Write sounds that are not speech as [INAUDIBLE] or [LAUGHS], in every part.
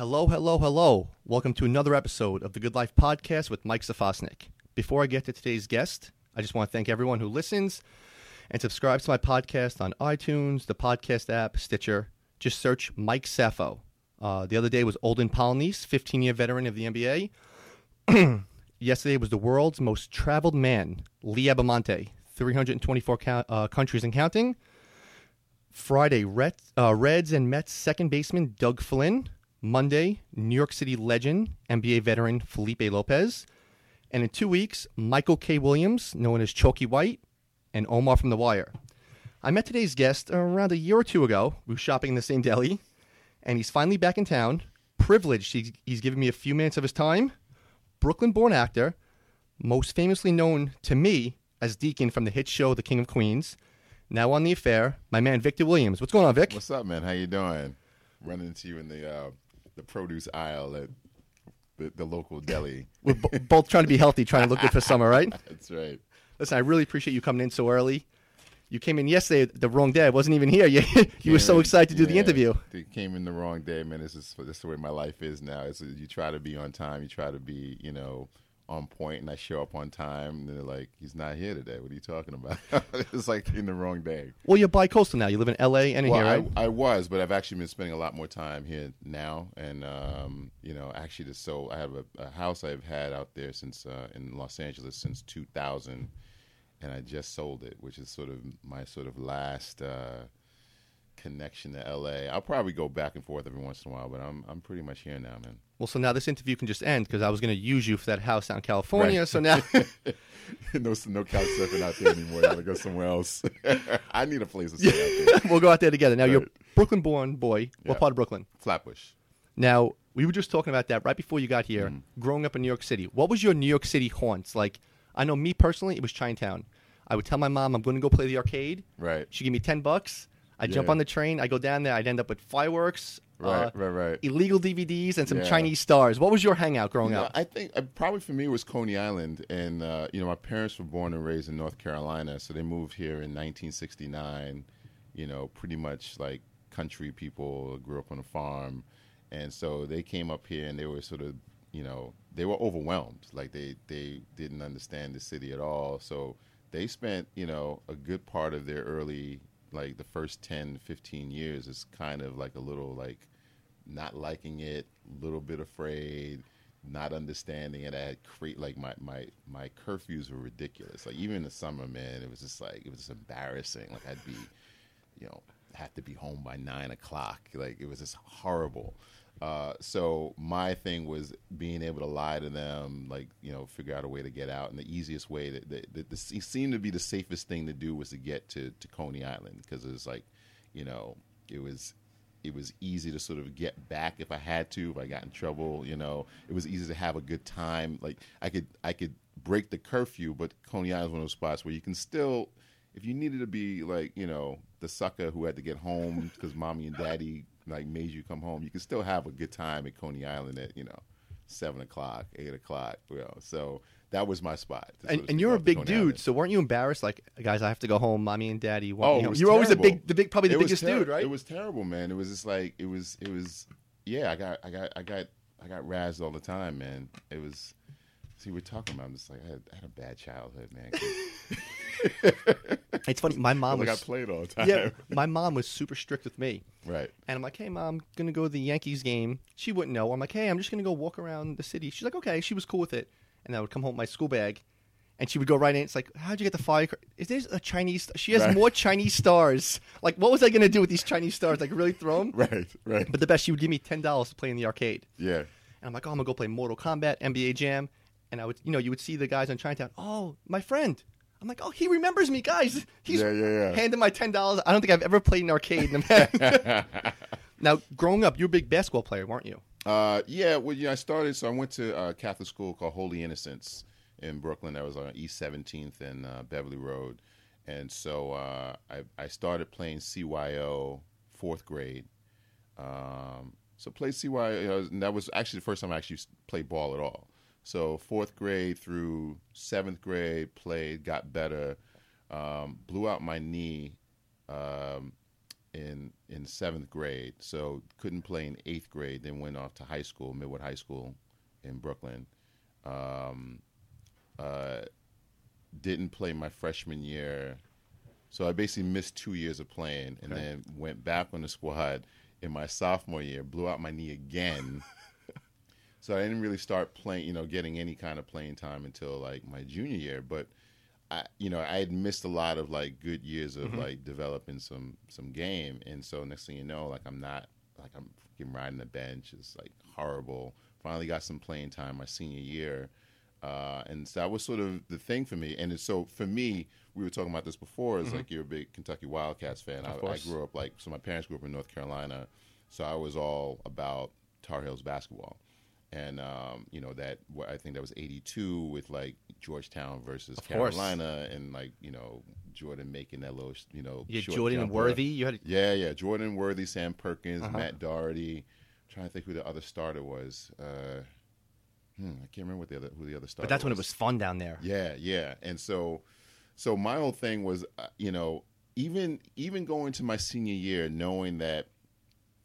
Hello, hello, hello. Welcome to another episode of the Good Life Podcast with Mike Safosnik. Before I get to today's guest, I just want to thank everyone who listens and subscribes to my podcast on iTunes, the podcast app, Stitcher. Just search Mike Safo. Uh, the other day was Olden Polynice, 15 year veteran of the NBA. [CLEARS THROAT] Yesterday was the world's most traveled man, Lee Abbamonte, 324 count, uh, countries and counting. Friday, uh, Reds and Mets second baseman Doug Flynn. Monday, New York City legend, NBA veteran Felipe Lopez. And in two weeks, Michael K. Williams, known as Chalky White, and Omar from The Wire. I met today's guest around a year or two ago. We were shopping in the same deli, and he's finally back in town. Privileged, he's, he's given me a few minutes of his time. Brooklyn born actor, most famously known to me as Deacon from the hit show The King of Queens. Now on the affair, my man Victor Williams. What's going on, Vic? What's up, man? How you doing? Running into you in the uh, the produce aisle at the, the local deli. [LAUGHS] We're b- both trying to be healthy, trying to look good for summer, right? [LAUGHS] That's right. Listen, I really appreciate you coming in so early. You came in yesterday, the wrong day. I wasn't even here. [LAUGHS] You, you were so excited to do the interview. They came in the wrong day, man. This is this is the way my life is now. It's, you try to be on time. You try to be, you know, on point, and I show up on time. And they're like, "He's not here today. What are you talking about?" [LAUGHS] it's like in the wrong day. Well, you're bi-coastal now. You live in L.A. and in Well, here, right? I, I was, but I've actually been spending a lot more time here now, and um, you know, actually, just so I have a, a house I've had out there since uh, in Los Angeles since 2000, and I just sold it, which is sort of my sort of last uh, connection to LA. I'll probably go back and forth every once in a while, but I'm I'm pretty much here now, man. well, so now this interview can just end because I was going to use you for that house out in California. Right. So now, [LAUGHS] no, no couch surfing out there anymore. I gotta go somewhere else. [LAUGHS] I need a place to stay out there. [LAUGHS] we'll go out there together. Now, you're Brooklyn-born boy. What part of Brooklyn? Flatbush. Now, we were just talking about that right before you got here. Mm. Growing up in New York City, what was your New York City haunts? Like, I know me personally, it was Chinatown. I would tell my mom I'm going to go play the arcade. Right. She'd give me ten bucks. I would jump Yeah. on the train. I go down there. I'd end up with fireworks, Right. uh, right. Right. illegal DVDs, and some Yeah. Chinese stars. What was your hangout growing Yeah, up? I think uh, probably for me it was Coney Island, and uh, you know my parents were born and raised in North Carolina, so they moved here in 1969. You know, pretty much like country people, grew up on a farm, and so they came up here and they were sort of, you know, they were overwhelmed, like they they didn't understand the city at all. So they spent you know a good part of their early like the first 10 15 years is kind of like a little like not liking it, little bit afraid, not understanding it. I had create like my my my curfews were ridiculous. Like even in the summer, man, it was just like it was just embarrassing. Like I'd be, you know, have to be home by nine o'clock. Like it was just horrible. Uh, so my thing was being able to lie to them, like you know, figure out a way to get out, and the easiest way that, that, it seemed to be the safest thing to do was to get to, to Coney Island because it was like, you know, it was it was easy to sort of get back if I had to, if I got in trouble, you know. It was easy to have a good time. Like I could I could break the curfew, but Coney Island is one of those spots where you can still if you needed to be like, you know, the sucker who had to get home because mommy and daddy like made you come home, you can still have a good time at Coney Island at, you know, seven o'clock, eight o'clock, you know. So that was my spot. And, and you're a big dude, Island. so weren't you embarrassed? Like, guys, I have to go home. Mommy and daddy want Oh, me home. You're always the terrible. big, the big, probably the It biggest terri- dude, right? It was terrible, man. It was just like it was. It was. Yeah, I got. I got. I got. I got razzed all the time, man. It was. See, we're talking about. I'm just like I had, I had a bad childhood, man. [LAUGHS] It's funny. My mom [LAUGHS] was played all the time. yeah. [LAUGHS] My mom was super strict with me, Right. and I'm like, "Hey, mom, I'm gonna go to the Yankees game." She wouldn't know. I'm like, "Hey, I'm just gonna go walk around the city." She's like, "Okay." She was cool with it, and I would come home with my school bag, and she would go right in. It's like, "How'd you get the fire? Is there a Chinese? She has Right. more Chinese stars. Like, what was I gonna do with these Chinese stars? Like, really throw them?" Right. Right. But the best, she would give me ten dollars to play in the arcade. yeah. And I'm like, oh, I'm gonna go play Mortal Kombat, NBA Jam, and I would, you know, you would see the guys on Chinatown. Oh, my friend. I'm like, oh, he remembers me, guys. He's Yeah, yeah, yeah. handing my ten dollars. I don't think I've ever played an arcade. [LAUGHS] [LAUGHS] Now, growing up, you're a big basketball player, weren't you? Uh, yeah, well, yeah, I started. So I went to a Catholic school called Holy Innocents in Brooklyn. That was on East 17th and uh, Beverly Road. And so uh, I, I started playing CYO fourth grade. Um, so played CYO, and that was actually the first time I actually played ball at all. So fourth grade through seventh grade, played, got better, um, blew out my knee um, in in seventh grade. So couldn't play in eighth grade. Then went off to high school, Midwood High School in Brooklyn. Um, uh, didn't play my freshman year, so I basically missed two years of playing, and Okay. then went back on the squad in my sophomore year. Blew out my knee again. [LAUGHS] So I didn't really start playing, you know, getting any kind of playing time until like my junior year. But I, you know, I had missed a lot of like good years of like developing some some game, and so next thing you know, like I'm not like I'm freaking riding the bench. It's like horrible. Finally got some playing time my senior year, uh, and so that was sort of the thing for me. And so for me, we were talking about this before. Is like you're a big Kentucky Wildcats fan. I, I grew up like so. My parents grew up in North Carolina, so I was all about Tar Heels basketball and um, you know that I think that was '82 with like Georgetown versus Of course. Carolina, and like you know Jordan making that little you know short Jordan jumper. Worthy. You had a- Yeah, yeah, Jordan Worthy, Sam Perkins, Uh-huh. Matt Doherty. trying to think who the other starter was. Uh, hmm, I can't remember what the other who the other starter. but that's when it was fun down there. Yeah, yeah. And so, so my whole thing was, uh, you know, even even going to my senior year, knowing that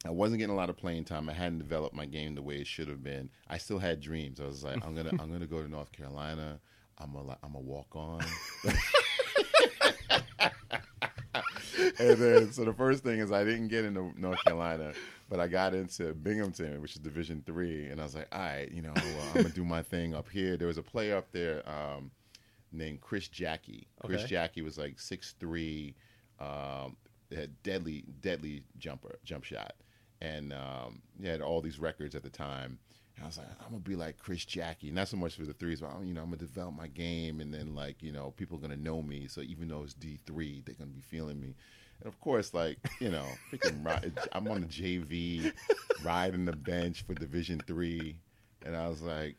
I wasn't getting a lot of playing time, I hadn't developed my game the way it should have been. I still had dreams. I was like, I'm gonna I'm gonna go to North Carolina. I'm a I'm a walk on. [LAUGHS] and then, so the first thing is I didn't get into North Carolina, but I got into Binghamton, which is Division three, and I was like, all right, you know, well, I'm gonna do my thing up here. There was a player up there um, named Chris Jackie. Chris Okay. Jackie was like six three, um, had deadly deadly jumper jump shot, and um, he had all these records at the time. And I was like, I'm gonna be like Chris Jackie, not so much for the threes, but I'm, you know, I'm gonna develop my game, and then like, you know, people are gonna know me. So even though it's D three, they're gonna be feeling me. And of course, like, you know, freaking, ri- [LAUGHS] I'm on the JV, riding the bench for Division three, and I was like,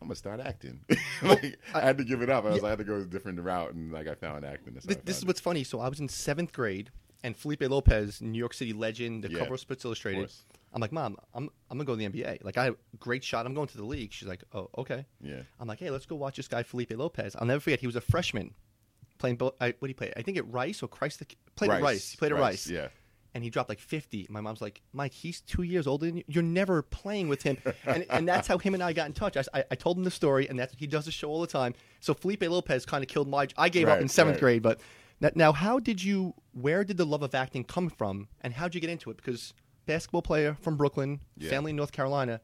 I'm gonna start acting. [LAUGHS] like, I had to give it up. I was like, I had to go a different route, and like, I found acting. This, I this is found what's funny. So I was in seventh grade, and Felipe Lopez, New York City legend, the Yeah, cover of Sports Illustrated. course. I'm like, Mom, I'm I'm gonna go to the NBA. Like, I have a great shot. I'm going to the league. She's like, Oh, okay. Yeah. I'm like, Hey, let's go watch this guy Felipe Lopez. I'll never forget. He was a freshman playing. Bo- I, what did he play? I think at Rice or Christ. The, played at Rice. He played at Rice. Yeah. and he dropped like 50. My mom's like, Mike, he's two years older than you. You're never playing with him. [LAUGHS] And, and that's how him and I got in touch. I, I, I told him the story, and that's he does the show all the time. So Felipe Lopez kind of killed my. I gave up in seventh right. grade, but now, now, how did you? Where did the love of acting come from, and how did you get into it? Because basketball player from Brooklyn, Yeah. family in North Carolina,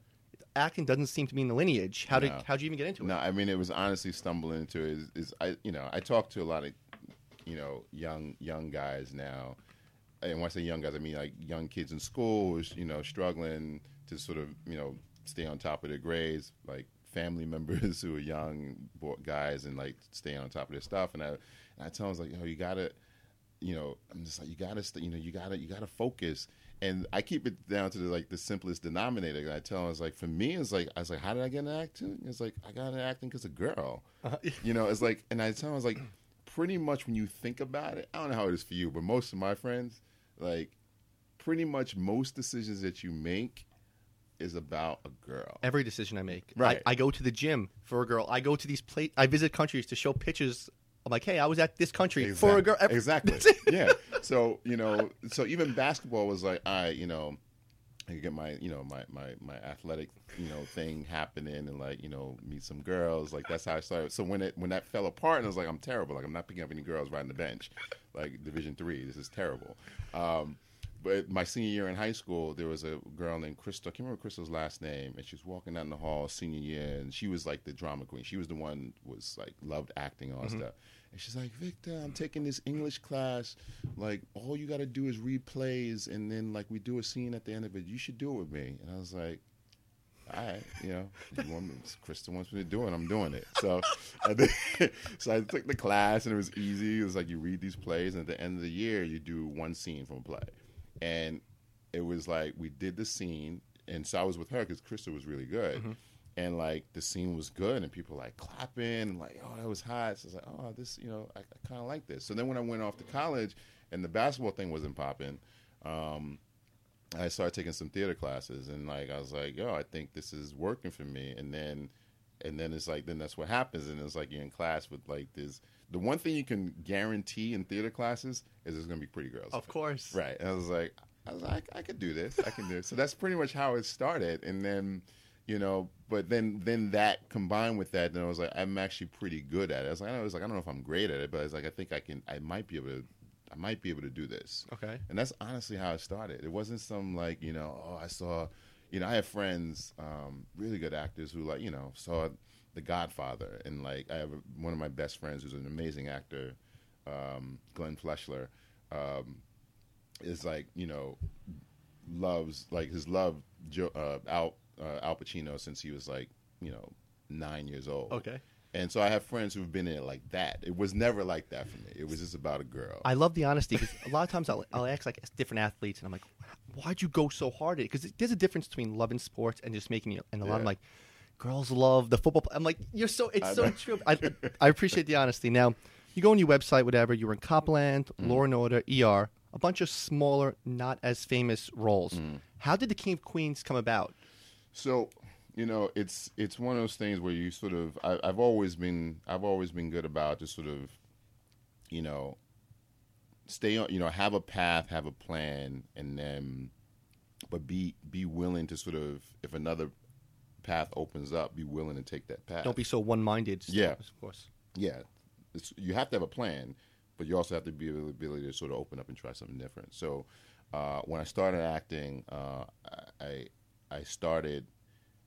acting doesn't seem to be in the lineage. How did No. how did you even get into it? No, I mean it was honestly stumbling into it. Is, is I you know I talk to a lot of you know young young guys now, and when I say young guys, I mean like young kids in school you know struggling to sort of you know stay on top of their grades, like family [LAUGHS] members who are young guys and like stay on top of their stuff. And I and I tell him, I was like, yo, you gotta you know, I'm just like, you gotta, st- you know, you gotta, you gotta focus. And I keep it down to the, like the simplest denominator. And I tell him, I was like, for me, it's like, I was like, how did I get into acting? It's like, I got into acting because a girl. Uh-huh. [LAUGHS] You know, it's like, and I tell him, I was like, pretty much when you think about it, I don't know how it is for you, but most of my friends, like, pretty much most decisions that you make is about a girl. Every decision I make, Right. I, I go to the gym for a girl. I go to these pla I visit countries to show pictures. I'm like, hey, I was at this country for a girl. Every- Exactly. [LAUGHS] yeah. So you know, so even basketball was like, I, you know, I could get my, you know, my my my athletic, you know, thing happening and like, you know, meet some girls. Like that's how I started. So when it when that fell apart, and I was like, I'm terrible. Like I'm not picking up any girls right on the bench, like Division three. This is terrible. Um, but my senior year in high school, there was a girl named Crystal. I can't remember Crystal's last name, and she was walking down the hall senior year, and she was like the drama queen. She was the one was like loved acting all mm-hmm. stuff. And she's like, Victor, I'm taking this English class. Like, all you got to do is read plays, and then like we do a scene at the end of it. You should do it with me. And I was like, all right, you know, you want me, [LAUGHS] wants me to do it, I'm doing it. So, [LAUGHS] I did, [LAUGHS] so I took the class, and it was easy. It was like you read these plays, and at the end of the year, you do one scene from a play, and it was like we did the scene, and so I was with her because Krista was really good, and like the scene was good, and people like clapping, and like oh that was hot. So I was like oh this, you know, I, I kind of like this. So then when I went off to college, and the basketball thing wasn't popping. Um, I started taking some theater classes, and like I was like, "Yo, I think this is working for me." And then and then it's like then that's what happens, and it's like you're in class with like this. The one thing you can guarantee in theater classes is there's gonna be pretty girls. Of course. Right. And I was like, I was like, I could do this. I can do it. So that's pretty much how it started. And then, you know, but then then that combined with that, then I was like, I'm actually pretty good at it. I was like, I was like, I don't know if I'm great at it, but I was like, I think I can. I might be able to. I might be able to do this. Okay. And that's honestly how it started. It wasn't some like you know, oh, I saw, you know, I have friends, um, really good actors who like you know saw The Godfather, and like I have a, one of my best friends who's an amazing actor, um, Glenn Fleshler. Um, is like you know loves like his love uh, Al uh, Al Pacino since he was like you know nine years old. Okay. And so I have friends who've been in it like that. It was never like that for me. It was just about a girl. I love the honesty because a lot of times I'll, I'll ask like different athletes and I'm like, why'd you go so hard at it? Because there's a difference between loving sports and just making it. And a lot of like, girls love the football. I'm like, you're so, it's I so know. true. I, I appreciate the honesty. Now, you go on your website, whatever, you were in Copland, Mm. Law and Order, ER, a bunch of smaller, not as famous roles. Mm. How did the King of Queens come about? So, you know, it's it's one of those things where you sort of I, I've always been I've always been good about just sort of, you know, stay on you know have a path, have a plan, and then, but be be willing to sort of if another path opens up, be willing to take that path. Don't be so one minded. Yeah. Of course. yeah, it's, you have to have a plan, but you also have to be able, ability to sort of open up and try something different. So uh, when I started acting, uh, I I started,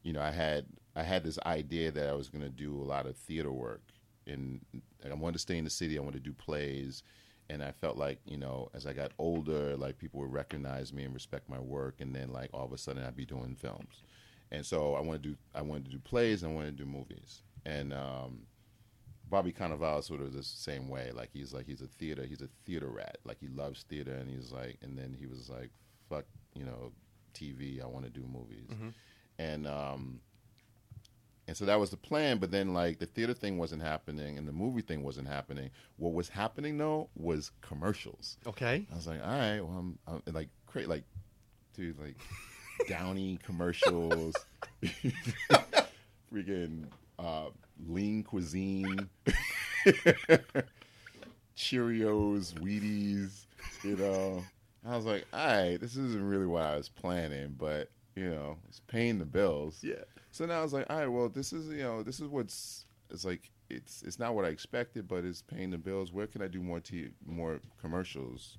you know, I had I had this idea that I was going to do a lot of theater work, and I wanted to stay in the city. I wanted to do plays. And I felt like, you know, as I got older, like people would recognize me and respect my work, and then like all of a sudden I'd be doing films, and so I wanted to do I wanted to do plays, and I wanted to do movies, and um, Bobby Cannavale is sort of the same way. Like he's like he's a theater, he's a theater rat. Like he loves theater, and he's like, and then he was like, "Fuck, you know, TV. I want to do movies." And um, and so that was the plan. But then like the theater thing wasn't happening, and the movie thing wasn't happening. What was happening though was commercials. Okay. I was like, all right, well, I'm, I'm like, create like, dude, like, [LAUGHS] Downy commercials, [LAUGHS] freaking uh, lean cuisine, [LAUGHS] Cheerios, Wheaties, you know. I was like, all right, this isn't really what I was planning, but you know, it's paying the bills. Yeah. So now I was like, all right, well, this is you know, this is what's it's like it's it's not what I expected, but it's paying the bills. Where can I do more t- more commercials?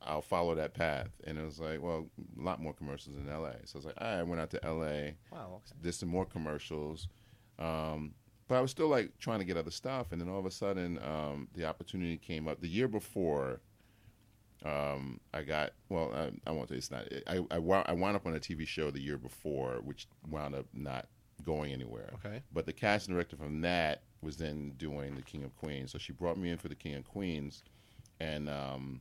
I'll follow that path. And it was like, well, a lot more commercials in LA. So I was like, all right, I went out to LA, Wow. Okay. did some more commercials. Um, but I was still like trying to get other stuff. And then all of a sudden, um, the opportunity came up. The year before, um, I got, well, I, I won't say it's not, I, I, I wound up on a TV show the year before, which wound up not going anywhere. Okay. But the casting director from that was then doing the King of Queens. So she brought me in for the King of Queens. And, um,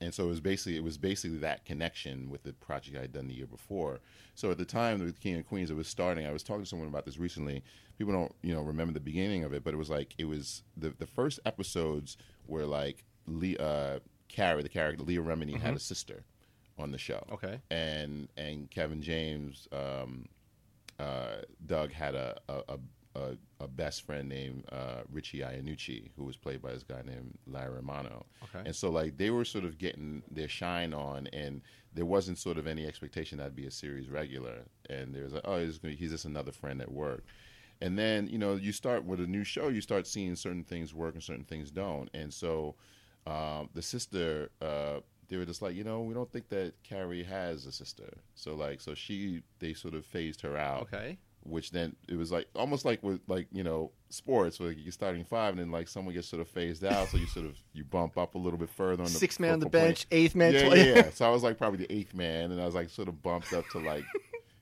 and so it was basically it was basically that connection with the project I had done the year before. So at the time with King and Queens, it was starting. I was talking to someone about this recently. People don't you know remember the beginning of it, but it was like it was the the first episodes were like Lee, uh, Carrie, the character Leah Remini, had a sister on the show. Okay. and and Kevin James, um, uh, Doug had a a, a, a, a best friend named uh, Richie Iannucci, who was played by this guy named Larry Romano. Okay. And so like they were sort of getting their shine on, and there wasn't sort of any expectation that'd be a series regular. And there was like, oh, he's, he's just another friend at work. And then you know you start with a new show, you start seeing certain things work and certain things don't. And so um, the sister, uh, they were just like, you know, we don't think that Carrie has a sister. So like, so she, they sort of phased her out Okay. which then it was like almost like with like you know sports where you're starting five and then like someone gets sort of phased out, so you sort of you bump up a little bit further on the Six man on the point. bench, eighth man. Yeah, yeah, yeah. So I was like [LAUGHS] probably the eighth man, and I was like sort of bumped up to like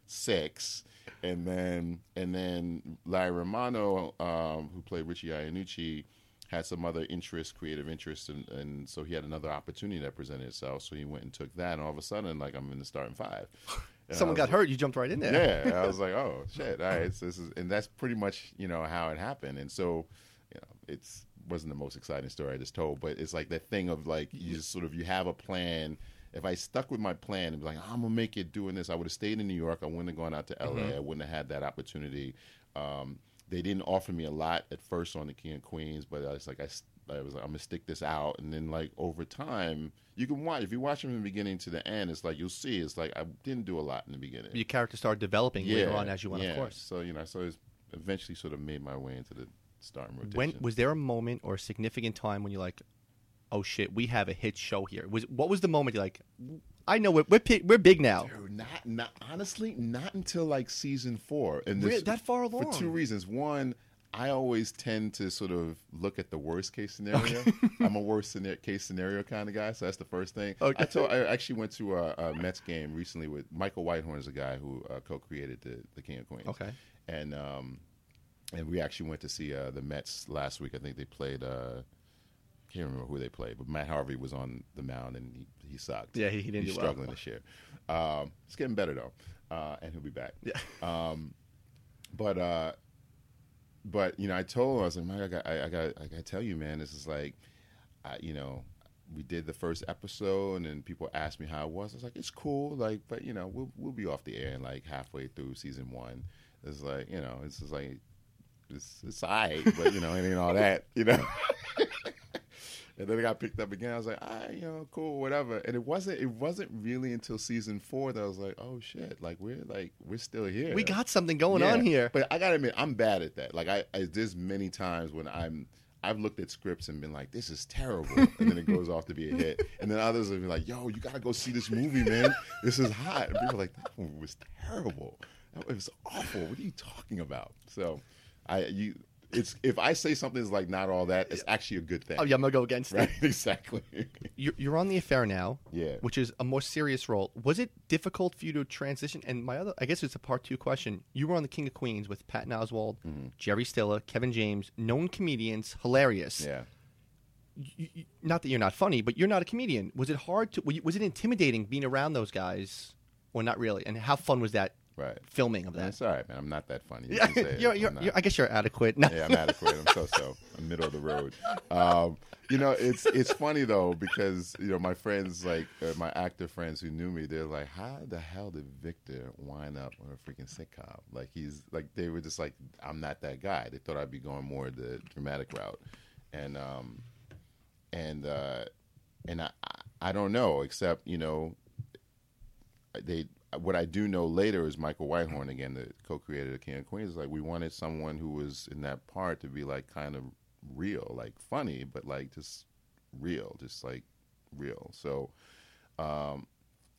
six, and then and then Larry Romano, um, who played Richie Iannucci, had some other interests, creative interests, and, and so he had another opportunity that presented itself. So he went and took that, and all of a sudden, like I'm in the starting five. [LAUGHS] And Someone got hurt. You jumped right in there. yeah, I was [LAUGHS] like, oh shit, all right. So this is, and that's pretty much you know how it happened. And so, you know, it's wasn't the most exciting story I just told, but it's like that thing of like you just sort of you have a plan, If I stuck with my plan and be like, I'm gonna make it doing this, I would have stayed in New York. I wouldn't have gone out to LA. Mm-hmm. I wouldn't have had that opportunity. Um, they didn't offer me a lot at first on the King of Queens, but I was like, I, I was like, I'm gonna stick this out, and then like over time, you can watch. If you watch them from the beginning to the end, it's like you'll see. It's like I didn't do a lot in the beginning. Your character started developing later on as you went, yeah. of course. So you know, so it's eventually sort of made my way into the starting rotation. When was there a moment or a significant time when you're like, "Oh shit, we have a hit show here"? Was what was the moment you're like, "I know we're we're, we're big now"? Dude, not, not honestly, not until like season four, and this, that far along for two reasons. One, I always tend to sort of look at the worst case scenario. [LAUGHS] I'm a worst case scenario kind of guy, so that's the first thing. Okay. I told I actually went to a, a Mets game recently with Michael Weithorn, is a guy who uh, co-created the the King of Queens. Okay. and um, and we actually went to see uh, the Mets last week. I think they played. Uh, can't remember who they played, but Matt Harvey was on the mound and he, he sucked. Yeah, he- he didn't He's do well. struggling this year. Um, it's getting better though, uh, and he'll be back. Yeah. [LAUGHS] Um, but uh, but you know, I told him I was like, Mike, I got, I, I got, I got to tell you, man, this is like, I, you know, we did the first episode, and then people asked me how it was. I was like, it's cool, like, but you know, we'll we'll be off the air in like halfway through season one. It's like, you know, it's just like, it's it's alright, but you know, it ain't all that, you know. [LAUGHS] And then it got picked up again. I was like, ah, you know, cool, whatever. And it wasn't it wasn't really until season four that I was like, oh shit, like we're like we're still here. We got something going Yeah. on here. But I gotta admit, I'm bad at that. Like I, I there's many times when I'm I've looked at scripts and been like, this is terrible, and then it goes off to be a hit. And then others have been like, yo, you gotta go see this movie, man. This is hot. And people are like, that movie was terrible. It was awful. What are you talking about? So, I you. It's if I say something's like not all that, it's actually a good thing. Oh yeah, I'm gonna go against Right, it. [LAUGHS] exactly. You're, you're on the affair now, Yeah. which is a more serious role. Was it difficult for you to transition? And my other, I guess it's a part two question. You were on the King of Queens with Patton Oswalt, Mm-hmm. Jerry Stiller, Kevin James, known comedians, hilarious. yeah. You- you- not that you're not funny, but you're not a comedian. Was it hard to? Was it intimidating being around those guys, or not really? And how fun was that Right. filming of that? That's all right, man. I'm not that funny. You [LAUGHS] you're, you're, not. you're, I guess you're adequate. No. [LAUGHS] yeah, I'm adequate. I'm so so. I'm middle of the road. Um, you know, it's it's funny though because you know my friends like uh, my actor friends who knew me, they're like, how the hell did Victor wind up on a freaking sitcom? Like he's like they were just like, I'm not that guy. They thought I'd be going more the dramatic route, and um, and uh, and I I- I don't know except you know they what I do know later is Michael Weithorn again, the co-creator of King of Queens. is Like we wanted someone who was in that part to be like kind of real, like funny, but like just real, just like real. So, um,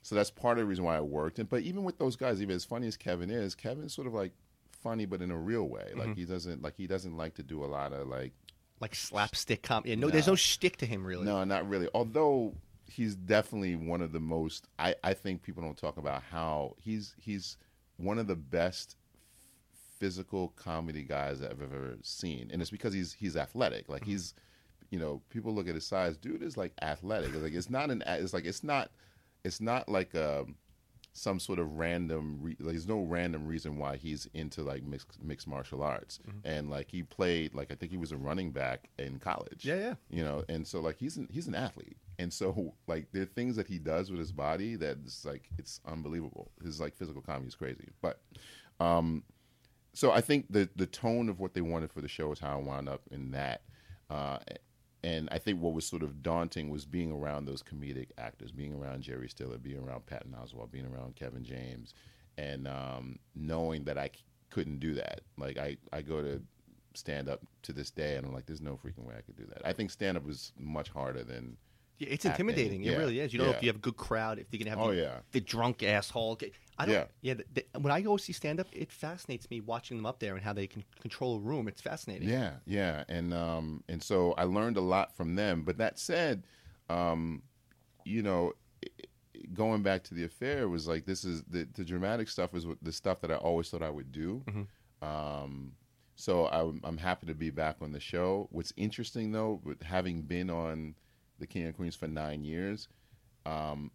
so that's part of the reason why I worked. And but even with those guys, even as funny as Kevin is, Kevin's sort of like funny, but in a real way. Like he doesn't like he doesn't like to do a lot of like Like slapstick comedy. no, there's No. no shtick to him really. no, not really. Although he's definitely one of the most. I, I think people don't talk about how he's he's one of the best physical comedy guys I've ever seen, and it's because he's he's athletic. Like he's, you know, people look at his size. Dude is like athletic. It's like it's not an. It's like it's not. It's not like um some sort of random. Re- like, there's no random reason why he's into like mixed mixed martial arts, and like he played like I think he was a running back in college. Yeah, yeah. you know and so like he's an, he's an athlete. And so like there are things that he does with his body that's like it's unbelievable. His like physical comedy is crazy. But um so i think the the tone of what they wanted for the show is how i wound up in that uh and I think what was sort of daunting was being around those comedic actors, being around Jerry Stiller, being around Patton Oswalt, being around Kevin James, and um, knowing that I c- couldn't do that. Like I, I go to stand up to this day, and I'm like, there's no freaking way I could do that. I think stand up was much harder than. Yeah, it's acting. intimidating. It Yeah. really is. You don't know if you have a good crowd, if you're gonna have Oh, the, yeah. the drunk asshole. I don't. Yeah. Yeah. the, the, when I go see stand up, it fascinates me watching them up there and how they can control a room. It's fascinating. Yeah, yeah, and um, and so I learned a lot from them. But that said, um, you know, i- i- going back to the affair was like this is the the dramatic stuff is the stuff that I always thought I would do. Um, so I'm, I'm happy to be back on the show. What's interesting though, with having been on the King and Queens for nine years, um,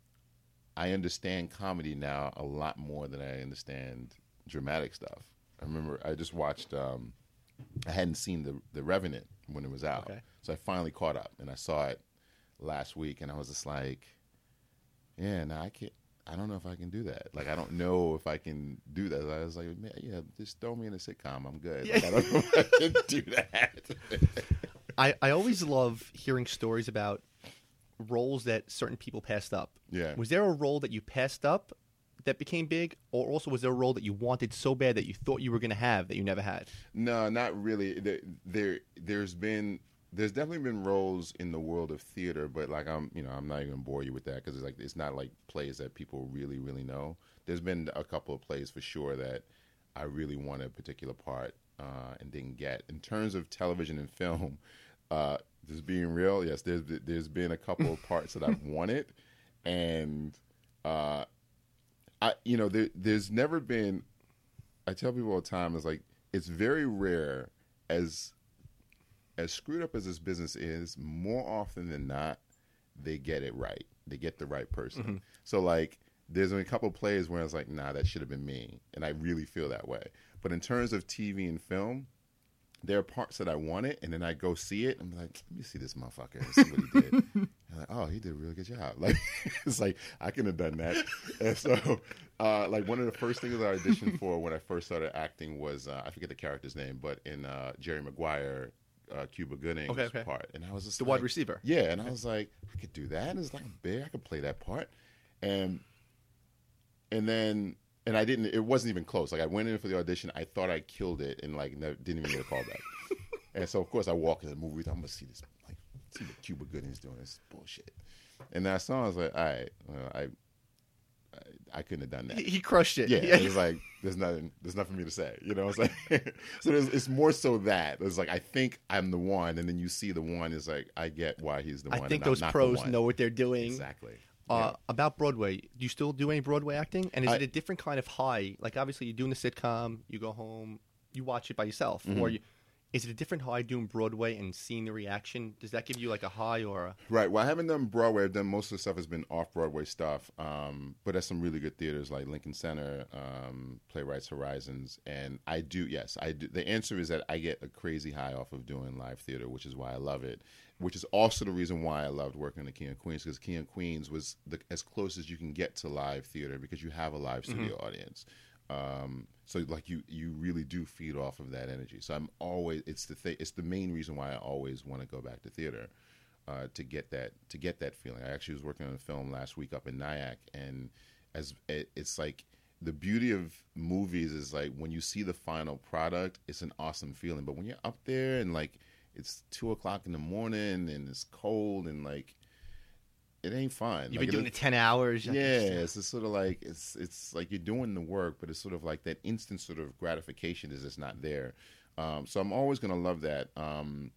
I understand comedy now a lot more than I understand dramatic stuff. I remember I just watched. Um, I hadn't seen the the Revenant when it was out, Okay. so I finally caught up and I saw it last week, and I was just like, yeah, no, I can't. I don't know if I can do that. Like, I don't know if I can do that. I was like, man, yeah, just throw me in a sitcom. I'm good. Like, I don't know if I can do that. [LAUGHS] I, I always love hearing stories about roles that certain people passed up. Yeah. Was there a role that you passed up that became big, or also was there a role that you wanted so bad that you thought you were going to have that you never had? No, not really. There, there, there's been, there's definitely been roles in the world of theater, but like I'm, you know, I'm not even gonna bore you with that because it's like it's not like plays that people really, really know. There's been a couple of plays for sure that I really wanted a particular part uh, and didn't get. In terms of television and film, uh, just being real, yes, there's there's been a couple of parts that I've [LAUGHS] wanted, and uh, I, you know, there, there's never been. I tell people all the time, it's like it's very rare as as screwed up as this business is. More often than not, they get it right. They get the right person. So like, there's been a couple of plays where I was like, nah, that should have been me, and I really feel that way. But in terms of TV and film, there are parts that I wanted, and then I go see it. I'm like, let me see this motherfucker and see what he did. [LAUGHS] and like, oh, he did a really good job. [LAUGHS] Like, it's like I could have done that. And so, [LAUGHS] uh, like one of the first things I auditioned for when I first started acting was uh, I forget the character's name, but in uh, Jerry Maguire, uh, Cuba Gooding's Okay, okay. part, and I was just The like, wide receiver. Yeah, and I was like, I could do that. It's like big. I could play that part, and and then and I didn't. It wasn't even close. Like I went in for the audition. I thought I killed it, and like never, didn't even get a call back. [LAUGHS] and so of course I walk in the movie. I'm gonna see this. Like see what Cuba Gooding's doing. This bullshit. And that song, I was like, all right, well, I, I I couldn't have done that. He, he crushed it. Yeah, [LAUGHS] it's like there's nothing, there's nothing for me to say. You know, it's [LAUGHS] like so. There's, it's more so that it's like I think I'm the one, and then you see the one is like I get why he's the I one. think and I'm those pros know what they're doing. exactly. Uh, About Broadway, do you still do any Broadway acting? And is I- it a different kind of high? Like obviously you're doing the sitcom, you go home, you watch it by yourself, Mm-hmm. or you, is it a different high doing Broadway and seeing the reaction? Does that give you like a high or a? Right. Well, I haven't done Broadway. I've done most of the stuff has been off Broadway stuff. Um, but there's some really good theaters like Lincoln Center, um, Playwrights Horizons, and I do. Yes, I do. The answer is that I get a crazy high off of doing live theater, which is why I love it. Which is also the reason why I loved working in the King of Queens because King of Queens was the, as close as you can get to live theater because you have a live studio audience. Um, so like you you really do feed off of that energy. So I'm always it's the th- it's the main reason why I always want to go back to theater uh, to get that to get that feeling. I actually was working on a film last week up in Nyack, and as it, it's like the beauty of movies is like when you see the final product, it's an awesome feeling. But when you're up there and like it's two o'clock in the morning and it's cold and like it ain't fun. You've Like, been doing it- ten hours. yeah, it's just sort of like it's it's like you're doing the work, but it's sort of like that instant sort of gratification is just not there. Um, so I'm always going to love that, um,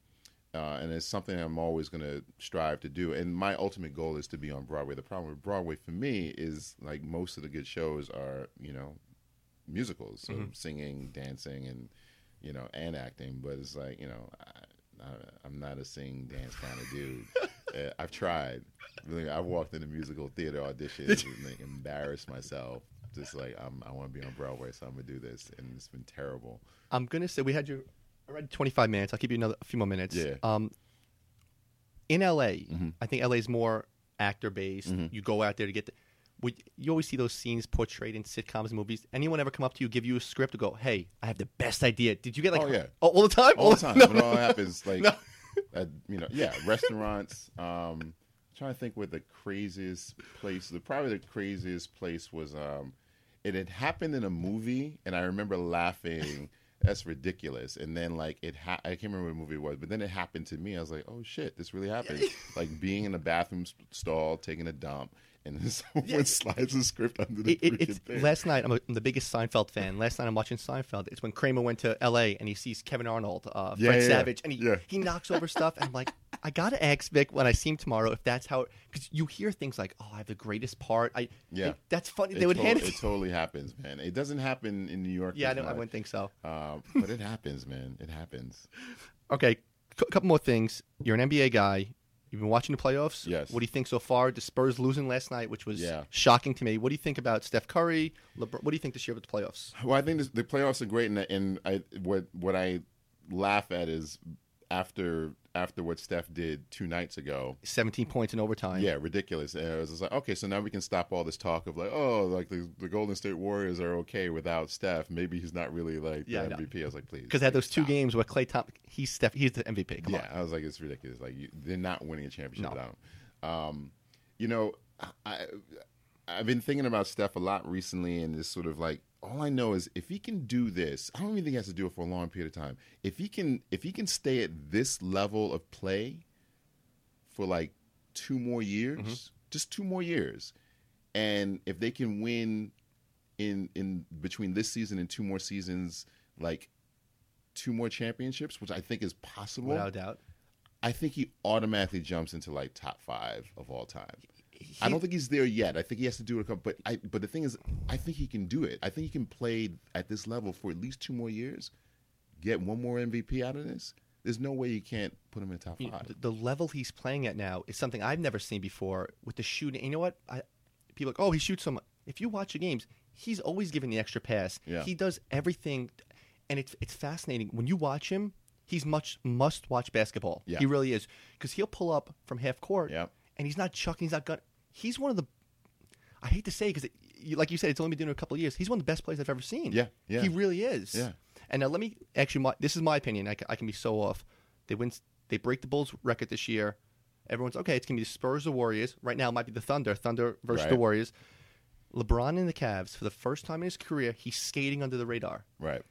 uh, and it's something I'm always going to strive to do. And my ultimate goal is to be on Broadway. The problem with Broadway for me is like most of the good shows are you know musicals, so singing, dancing, and you know and acting. But it's like you know. I, I'm not a sing dance kind of dude. [LAUGHS] Uh, I've tried. I've walked into musical theater auditions and like, embarrassed myself. Just like I'm, I want to be on Broadway, so I'm gonna do this, and it's been terrible. I'm gonna say we had you already 25 minutes. I'll keep you another a few more minutes. Yeah. Um, in LA, Mm-hmm. I think LA is more actor based. You go out there to get the. We, you always see those scenes portrayed in sitcoms and movies. Anyone ever come up to you, give you a script, and go, "Hey, I have the best idea." Did you get like Oh, yeah. all, all the time? All the time, [LAUGHS] No, when it all happens, like No. [LAUGHS] uh, you know, yeah, restaurants. Um, trying to think where the craziest place. The probably the craziest place was. Um, it had happened in a movie, and I remember laughing. That's ridiculous. And then like it, ha- I can't remember what movie it was, but then it happened to me. I was like, oh shit, this really happened. [LAUGHS] like being in a bathroom stall, taking a dump, and then [LAUGHS] someone slides a script under the It, it, thing. last night. I'm, a, I'm the biggest Seinfeld fan. Last night I'm watching Seinfeld. It's when Kramer went to L.A. and he sees Kevin Arnold, uh, Fred Yeah, yeah, yeah. Savage, and he Yeah. he knocks over stuff. And I'm like, I gotta ask Vic when I see him tomorrow if that's how. Because you hear things like, "Oh, I have the greatest part." I Yeah. it- that's funny. It they would to- hand it totally happens, man. It doesn't happen in New York. Yeah, I, I wouldn't think so. Um, but it happens, man. It happens. [LAUGHS] Okay, a couple more things. You're an NBA guy. You've been watching the playoffs. Yes. What do you think so far? The Spurs losing last night, which was Yeah. shocking to me. What do you think about Steph Curry? LeBron? What do you think this year with the playoffs? Well, I think this, the playoffs are great, and, and I what what I laugh at is after after what Steph did two nights ago. 17 points in overtime. Yeah, ridiculous. And it was just like, okay, so now we can stop all this talk of like, oh, like the, the Golden State Warriors are okay without Steph. Maybe he's not really like the Yeah, I know. MVP. I was like, please, Because they had those two stop. games where Klay Thompson, he's Steph, he's the MVP. Come Yeah, on. I was like, it's ridiculous. Like you, they're not winning a championship No. without him. Um, you know, I I've been thinking about Steph a lot recently, and it's sort of like all I know is if he can do this, I don't even think he has to do it for a long period of time. If he can, if he can stay at this level of play for like two more years, Mm-hmm. just two more years, and if they can win in in between this season and two more seasons, like two more championships, which I think is possible. Without doubt. I think he automatically jumps into like top five of all time. He- I don't think he's there yet. I think he has to do it a couple. But I, but the thing is, I think he can do it. I think he can play at this level for at least two more years, get one more MVP out of this. There's no way you can't put him in top five. the, the level he's playing at now is something I've never seen before with the shooting. You know what? I, people are like, oh, he shoots so much. If you watch the games, he's always giving the extra pass. Yeah. He does everything, and it's it's fascinating when you watch him. He's much must watch basketball. Yeah. He really is because he'll pull up from half court, Yeah. And he's not chucking. He's not gun. He's one of the. I hate to say because, like you said, it's only been doing it a couple of years. He's one of the best players I've ever seen. Yeah, yeah. He really is. Yeah. And now let me actually, my, this is my opinion. I, I can be so off. They win. They break the Bulls record this year. Everyone's okay. It's gonna be the Spurs or Warriors. Right now, it might be the Thunder. Thunder versus the Warriors. LeBron in the Cavs for the first time in his career, he's skating under the radar. right.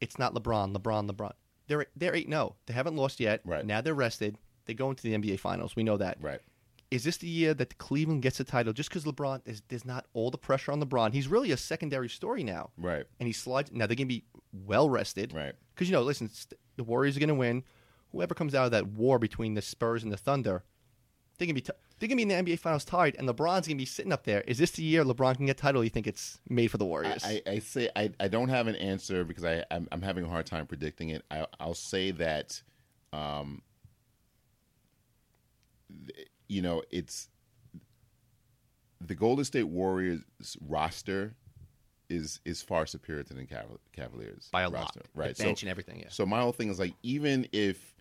It's not LeBron. LeBron. LeBron. They're they're eight. No, oh. they haven't lost yet. Right. now, they're rested. They go into the NBA Finals. We know that. Right. Is this the year that Cleveland gets a title just because LeBron? is there's not all the pressure on LeBron. He's really a secondary story now Right. and he slides. Now they're going to be well rested, Right. Because you know, listen, st- the Warriors are going to win. Whoever comes out of that war between the Spurs and the Thunder, they're going to be t- they're going to be in the NBA Finals tied, and LeBron's going to be sitting up there. Is this the year LeBron can get title? You think it's made for the Warriors? I, I, I say I, I don't have an answer because I I'm, I'm having a hard time predicting it. I, I'll say that, um, th- you know, it's the Golden State Warriors roster is is far superior to the Caval- Cavaliers By a roster, lot, right? The bench and everything. Yeah. So my whole thing is like, even if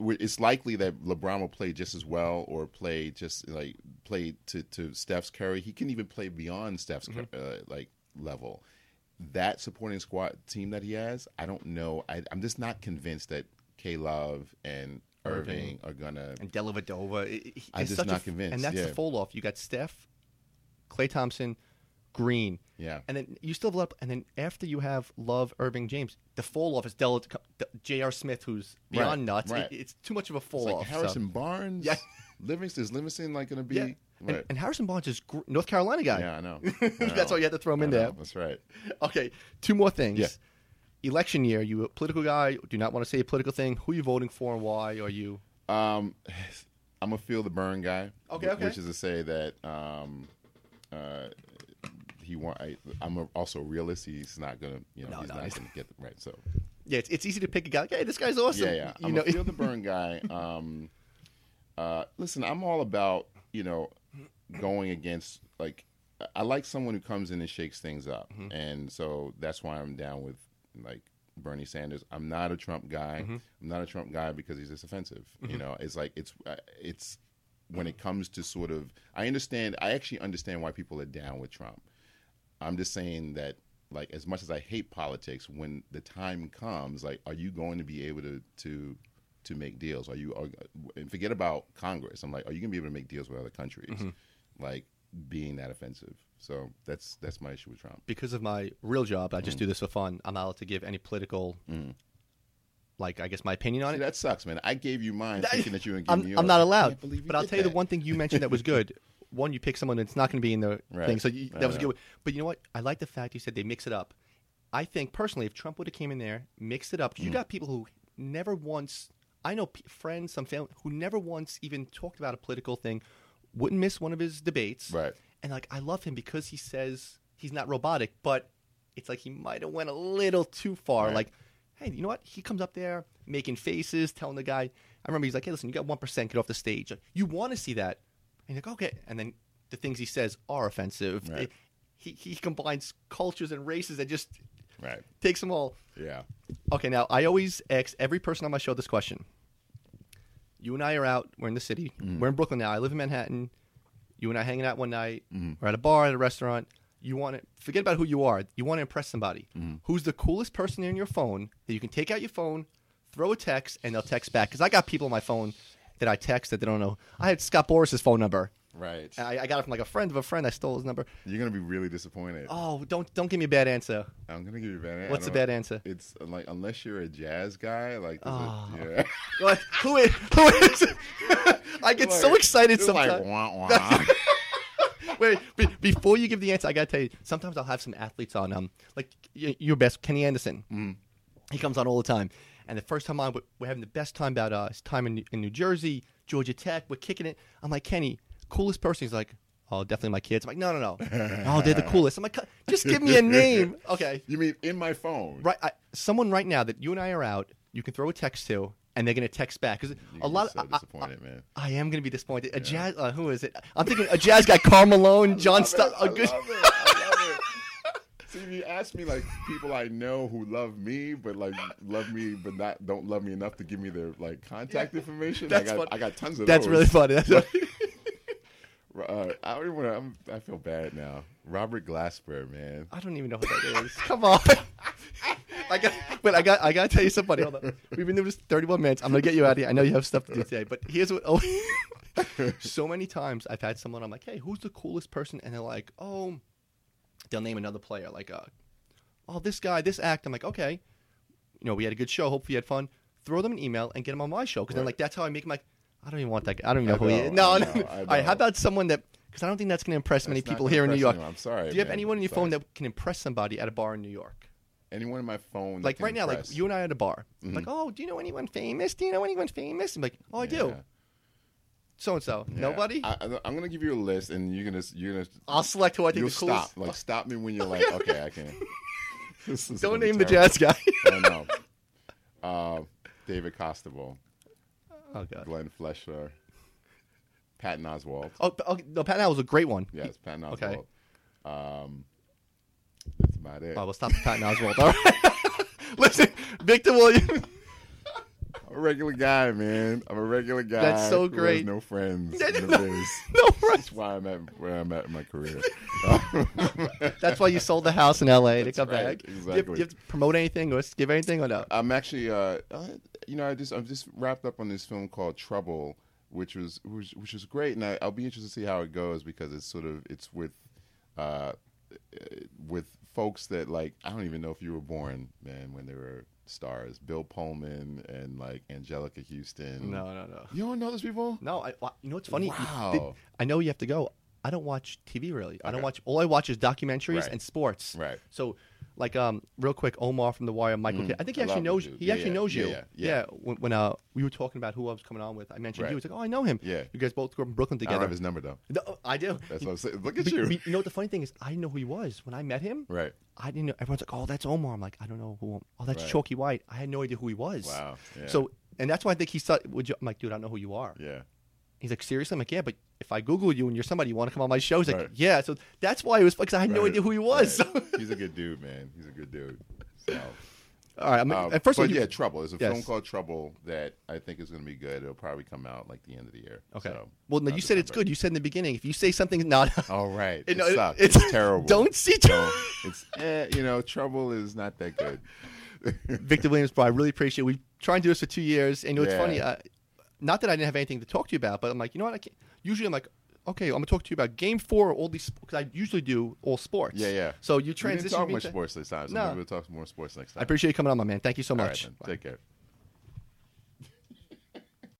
it's likely that LeBron will play just as well, or play just like play to to Steph's Curry, he can even play beyond Steph's Mm-hmm. uh, like level. That supporting squad team that he has, I don't know. I, I'm just not convinced that K Love and Irving, Irving. are gonna. and Dellavedova. it- I'm just such a not f- convinced, And that's yeah. the fold off. You got Steph, Klay Thompson, Green. Yeah. And then you still have a and then after you have Love, Irving, James, the fall off is Della, J.R. Smith, who's beyond Right, nuts. right. It- it's too much of a fall like off. so- Harrison Barnes, Yeah. Livingston is Livingston like going to be? Yeah. And, Right. and Harrison Barnes is gr- North Carolina guy. yeah, I know. [LAUGHS] That's all you had to throw him in know. there. That's right. Okay, two more things. Yeah. Election year, you a political guy? Do not want to say a political thing. Who are you voting for and why? Are you? Um, I'm a feel the Bern guy. Okay, okay. Which is to say that um, uh, he want. I, I'm a, also a realist. He's not gonna, you know, No, he's no, not he's- gonna get the, right. So Yeah, it's, it's easy to pick a guy. Like, hey, this guy's awesome. yeah, yeah. You I'm know, a feel the Bern [LAUGHS] guy. Um, uh, listen, I'm all about you know going against like I like someone who comes in and shakes things up, Mm-hmm. and so that's why I'm down with like Bernie Sanders. I'm not a Trump guy. Mm-hmm. I'm not a Trump guy because he's just offensive. You know, it's like it's uh, it's when it comes to sort of I understand. I actually understand why people are down with Trump. I'm just saying that like as much as I hate politics, when the time comes, like, are you going to be able to to to make deals? Are you are, and forget about Congress? I'm like, are you going to be able to make deals with other countries? Like being that offensive. So that's that's my issue with Trump. because of my real job, I just Mm. do this for fun. I'm not allowed to give any political, like I guess my opinion on See, it. that sucks, man. I gave you mine That- thinking that you were give I'm, me I'm not allowed. But I'll tell you the one thing you mentioned that was good. [LAUGHS] One, you pick someone that's not going to be in the Right. thing, so you, that was good. But you know what? I like the fact you said they mix it up. I think personally, if Trump would have came in there, mixed it up, 'cause you got people who never once. I know p- friends, some family who never once even talked about a political thing, wouldn't miss one of his debates. Right. And like, I love him because he says he's not robotic, but it's like he might have went a little too far. Right. Like, hey, you know what? He comes up there making faces, telling the guy. I remember he's like, hey, listen, you got one percent, get off the stage. Like, you want to see that? And you're like, okay. And then the things he says are offensive. Right. He he combines cultures and races and just Right. takes them all. Yeah. Okay, now I always ask every person on my show this question. You and I are out. We're in the city. Mm-hmm. We're in Brooklyn now. I live in Manhattan. You and I hanging out one night. Mm-hmm. We're at a bar, at a restaurant. You want to forget about who you are. You want to impress somebody. Mm-hmm. Who's the coolest person in your phone that you can take out your phone, throw a text, and they'll text back? Because I got people on my phone that I text that they don't know. I had Scott Boras's phone number. Right. I, I got it from like a friend of a friend. I stole his number. You're gonna be really disappointed. Oh, don't don't give me a bad answer. I'm gonna give you a bad answer. What's the bad answer? It's uh, like unless you're a jazz guy, like Oh. a, yeah. Like, [LAUGHS] who is? Who is? [LAUGHS] I get so excited it's like, sometimes. wah, wah. [LAUGHS] Wait, be, before you give the answer, I gotta tell you. Sometimes I'll have some athletes on, um, like your best Kenny Anderson. Mm. He comes on all the time, and the first time on, we're- we're having the best time about uh, his time in, in New Jersey, Georgia Tech. We're kicking it. I'm like Kenny, coolest person. He's like, oh, definitely my kids. I'm like, no, no, no. [LAUGHS] oh, they're the coolest. I'm like, just give me a name, [LAUGHS] okay? you mean in my phone? Right, I, someone right now that you and I are out, you can throw a text to, and they're gonna text back because a lot. so of, I- I- disappointed, man. I am going to be disappointed. A jazz, uh, who is it? I'm thinking a jazz guy, Karl Malone, [LAUGHS] John Love it, Stubb. I A good. love it, I love it. See, if you ask me like people I know who love me, but like love me, but not don't love me enough to give me their like contact information. That's I got I got tons of That's those. really funny. That's Uh, I don't even. Wanna, I'm, I feel bad now. Robert Glasper, man. I don't even know what that is. [LAUGHS] [LAUGHS] Come on. [LAUGHS] I got, but I got, I got to tell you somebody. Hold on. We've been doing this 31 minutes. I'm gonna get you out of here. I know you have stuff to do today, but here's what. Oh, so many times I've had someone. I'm like, hey, who's the coolest person? And they're like, oh, they'll name another player. Like, uh, oh, this guy, this act. I'm like, okay, you know, we had a good show. Hopefully, you had fun. Throw them an email and get them on my show because then, Right. like, that's how I make my. I don't even want that guy. I don't even know I who he is. No, I no. know, I All right, how know. about someone that? Because I don't think that's going to impress many That's not people here in New York. anyone. I'm sorry. Do you have man. anyone in your phone that can impress somebody at a bar in New York? Anyone in my phone? that Like right now, like you and I at a bar. Mhm. Like, oh, do you know anyone famous? Do you know anyone famous? I'm like, oh, I do. So and so. Nobody. I, I'm gonna give you a list, and you're gonna you're gonna I'll select who I think you'll stop. Like stop me when you're [LAUGHS] like, okay, I can. [LAUGHS] Don't name the jazz guy. I know. [LAUGHS] Uh, David Costabile, oh god. Glenn Fleshler, Patton Oswalt. Oh, okay, no, Pat Now was a great one. Yes, Patton Oswalt. Okay. Um, that's about it. Oh, we'll stop at Pat Oswalt. All right. [LAUGHS] Listen, Victor Williams. I'm a regular guy, man. I'm a regular guy. That's so great. no friends. [LAUGHS] No- [LAUGHS] no friends. That's why I'm at where I'm at in my career. [LAUGHS] That's why you sold the house in L.A. to come right, back. Do you, exactly. do you have to promote anything or give anything or no? I'm actually, uh, uh, you know, I just I'm just wrapped up on this film called Trouble, which was which, which was great, and I, I'll be interested to see how it goes because it's sort of it's with, uh, with folks that like I don't even know if you were born, man, when they were stars. Bill Pullman and like Anjelica Huston. No, no, no. you don't know those people. No, I, you know what's funny? Wow. I know you have to go. I don't watch TV really. I don't watch. All I watch is documentaries Right. and sports. Right. So, like, um, real quick, Omar from The Wire, Michael. Mm, Kidd- I think he I actually knows. He Yeah, actually yeah, knows you. yeah, yeah. When, when uh we were talking about who I was coming on with, I mentioned Right. you. He was like, "Oh, I know him." Yeah. You guys both grew up in Brooklyn together. I have his number though. No, I do. That's what I'm saying. Look at But- you. but you know what the funny thing is? I didn't know who he was when I met him. right. I didn't know. Everyone's like, "Oh, that's Omar." I'm like, "I don't know who." Oh, that's Right. Chalky White. I had no idea who he was. Wow. Yeah. So, and that's why I think he you? I'm like, dude, I don't know who you are. yeah. He's like, seriously? I'm like, yeah, but if I Google you and you're somebody, you want to come on my show? He's like, Right. yeah. So that's why it was because I had no idea who he was. right. [LAUGHS] He's a good dude, man. He's a good dude. So, All right. I mean, uh, at first, but you- yeah, Trouble. There's a Yes. film called Trouble that I think is going to be good. It'll probably come out like the end of the year. Okay. So, well, no, you said it's good. You said in the beginning, if you say something's [LAUGHS] not, Oh right, it, it- sucks. it's- It's, terrible. don't see. So it's eh, you know, Trouble is not that good. [LAUGHS] Victor Williams, bro, I really appreciate. it. We trying to do this for two years, and you know, it's Yeah. funny. Uh, not that I didn't have anything to talk to you about, but I'm like, you know what? I can't. Usually, I'm like, okay, I'm gonna talk to you about Game Four, all these because I usually do all sports. Yeah, yeah. So you we didn't transition talk much to- sports this time, so No. maybe we'll talk more sports next time. I appreciate you coming on, my man. Thank you so right, much. Take care.